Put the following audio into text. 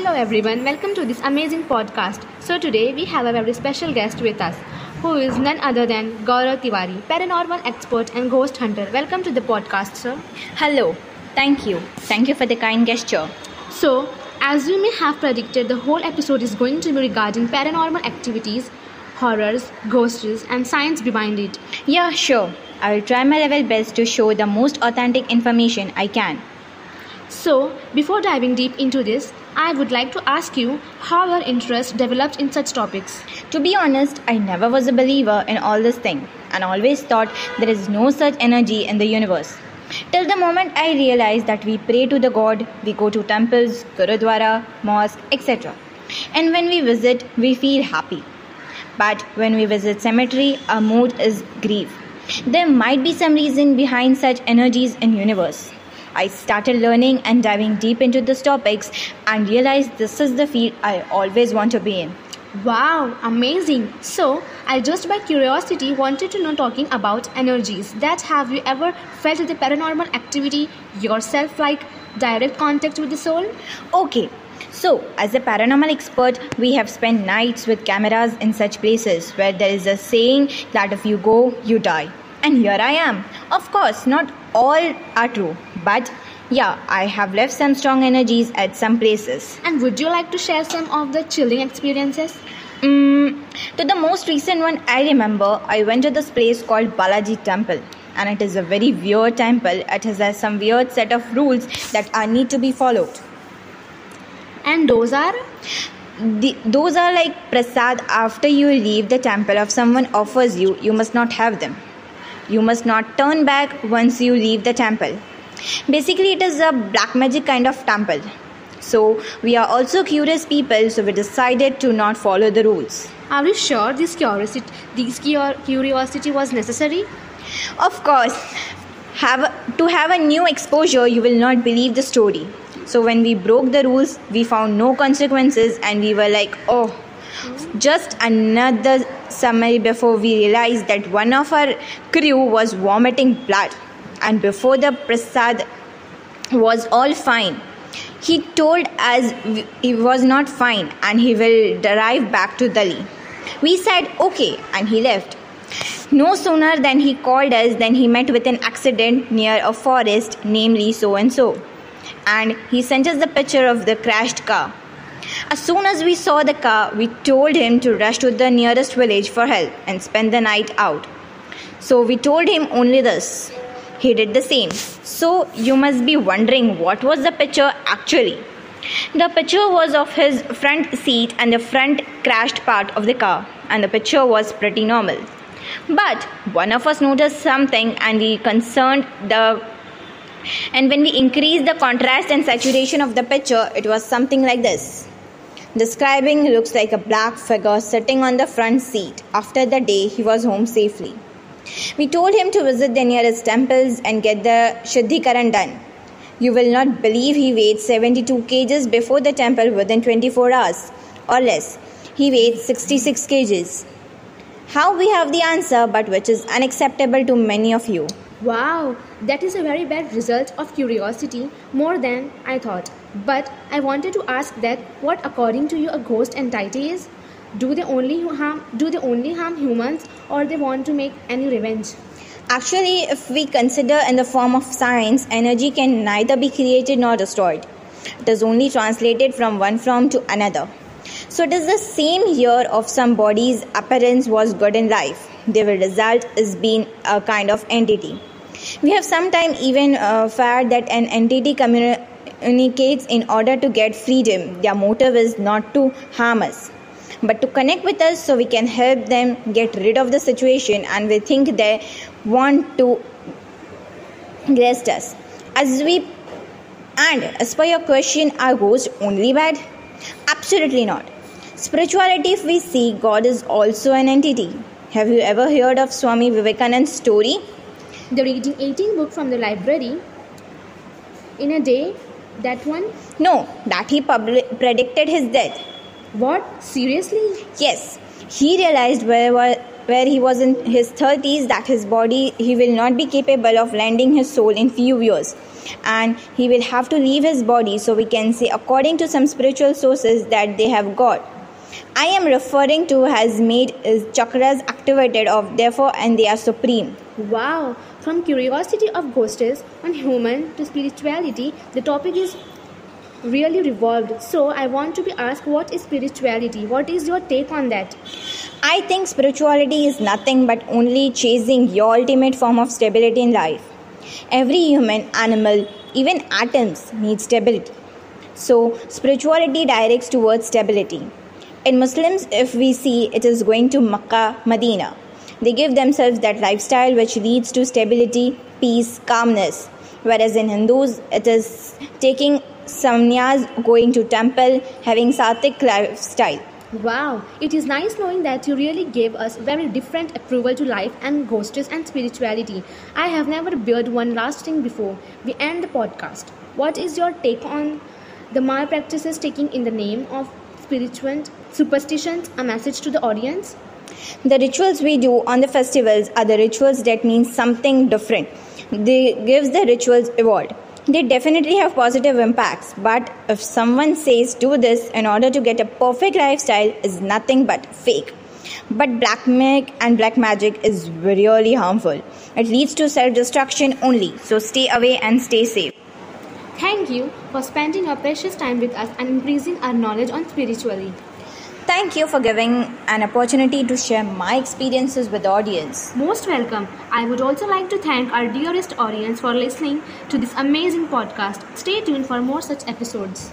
Hello everyone, welcome to this amazing podcast. So today we have a very special guest with us, who is none other than Gaurav Tiwari, paranormal expert and ghost hunter. Welcome to the podcast, sir. Hello. Thank you. Thank you for the kind gesture. So, as you may have predicted, the whole episode is going to be regarding paranormal activities, horrors, ghosts, and science behind it. Yeah, sure. I will try my level best to show the most authentic information I can. So, before diving deep into this, I would like to ask you how your interest developed in such topics. To be honest, I never was a believer in all this thing and always thought there is no such energy in the universe. Till the moment I realized that we pray to the God, we go to temples, gurudwara, mosque, etc. And when we visit, we feel happy. But when we visit cemetery, our mood is grief. There might be some reason behind such energies in universe. I started learning and diving deep into these topics and realized this is the field I always want to be in. Wow, amazing. So, I just by curiosity wanted to know talking about energies. That have you ever felt the paranormal activity yourself like direct contact with the soul? Okay, so as a paranormal expert, we have spent nights with cameras in such places where there is a saying that if you go, you die. And here I am. Of course, not all are true, but yeah, I have left some strong energies at some places. And would you like to share some of the chilling experiences? Mm, to the most recent one I remember, I went to this place called Balaji Temple. And it is a very weird temple. It has some weird set of rules that are need to be followed. And those are? The, those are like prasad after you leave the temple if someone offers you you must not have them you must not turn back once you leave the temple. Basically it is a black magic kind of temple. So we are also curious people so we decided to not follow the rules. Are you sure this curiosity this curiosity was necessary? Of course. Have to have a new exposure you will not believe the story. So when we broke the rules, we found no consequences and we were like, oh, just another summary before we realized that one of our crew was vomiting blood. And before the prasad was all fine, he told us he was not fine and he will drive back to Delhi. We said okay and he left. No sooner than he called us than he met with an accident near a forest, namely so and so and he sent us the picture of the crashed car. As soon as we saw the car, we told him to rush to the nearest village for help and spend the night out. So we told him only this. He did the same. So you must be wondering what was the picture actually. The picture was of his front seat and the front crashed part of the car, and the picture was pretty normal. But one of us noticed something and we concerned the and when we increased the contrast and saturation of the picture, it was something like this. Describing looks like a black figure sitting on the front seat after the day he was home safely. We told him to visit the nearest temples and get the Shuddhikaran done. You will not believe he weighed 72 kgs before the temple within 24 hours or less. He weighed 66 kgs. How we have the answer, but which is unacceptable to many of you. Wow, that is a very bad result of curiosity, more than I thought. But I wanted to ask that what according to you a ghost entity is? Do they only harm do they only harm humans or they want to make any revenge? Actually, if we consider in the form of science, energy can neither be created nor destroyed. It is only translated from one form to another. So it is the same here of some body's appearance was good in life. Their result is being a kind of entity. We have sometimes even uh, that an entity communicates in order to get freedom. Their motive is not to harm us, but to connect with us so we can help them get rid of the situation and we think they want to rest us. As we and as per your question, are ghosts only bad? Absolutely not. Spirituality, if we see, God is also an entity. Have you ever heard of Swami Vivekananda's story? The reading 18 book from the library in a day. That one? No, that he publi- predicted his death. What? Seriously? Yes. He realized wherever, where he was in his 30s that his body he will not be capable of landing his soul in few years and he will have to leave his body so we can say according to some spiritual sources that they have got i am referring to has made his chakras activated of therefore and they are supreme Wow, from curiosity of ghosts on human to spirituality, the topic is really revolved. So I want to be asked what is spirituality? What is your take on that? I think spirituality is nothing but only chasing your ultimate form of stability in life. Every human, animal, even atoms need stability. So, spirituality directs towards stability. In Muslims, if we see it is going to Makkah, Medina, they give themselves that lifestyle which leads to stability, peace, calmness. Whereas in Hindus, it is taking samnyas, going to temple, having sattvic lifestyle. Wow, it is nice knowing that you really gave us very different approval to life and ghosts and spirituality. I have never heard one last thing before we end the podcast. What is your take on the malpractices taking in the name of spiritual superstitions a message to the audience? The rituals we do on the festivals are the rituals that mean something different. They gives the rituals evolved. They definitely have positive impacts, but if someone says do this in order to get a perfect lifestyle is nothing but fake. But black magic and black magic is really harmful. It leads to self-destruction only. So stay away and stay safe. Thank you for spending your precious time with us and increasing our knowledge on spirituality. Thank you for giving an opportunity to share my experiences with audience. Most welcome. I would also like to thank our dearest audience for listening to this amazing podcast. Stay tuned for more such episodes.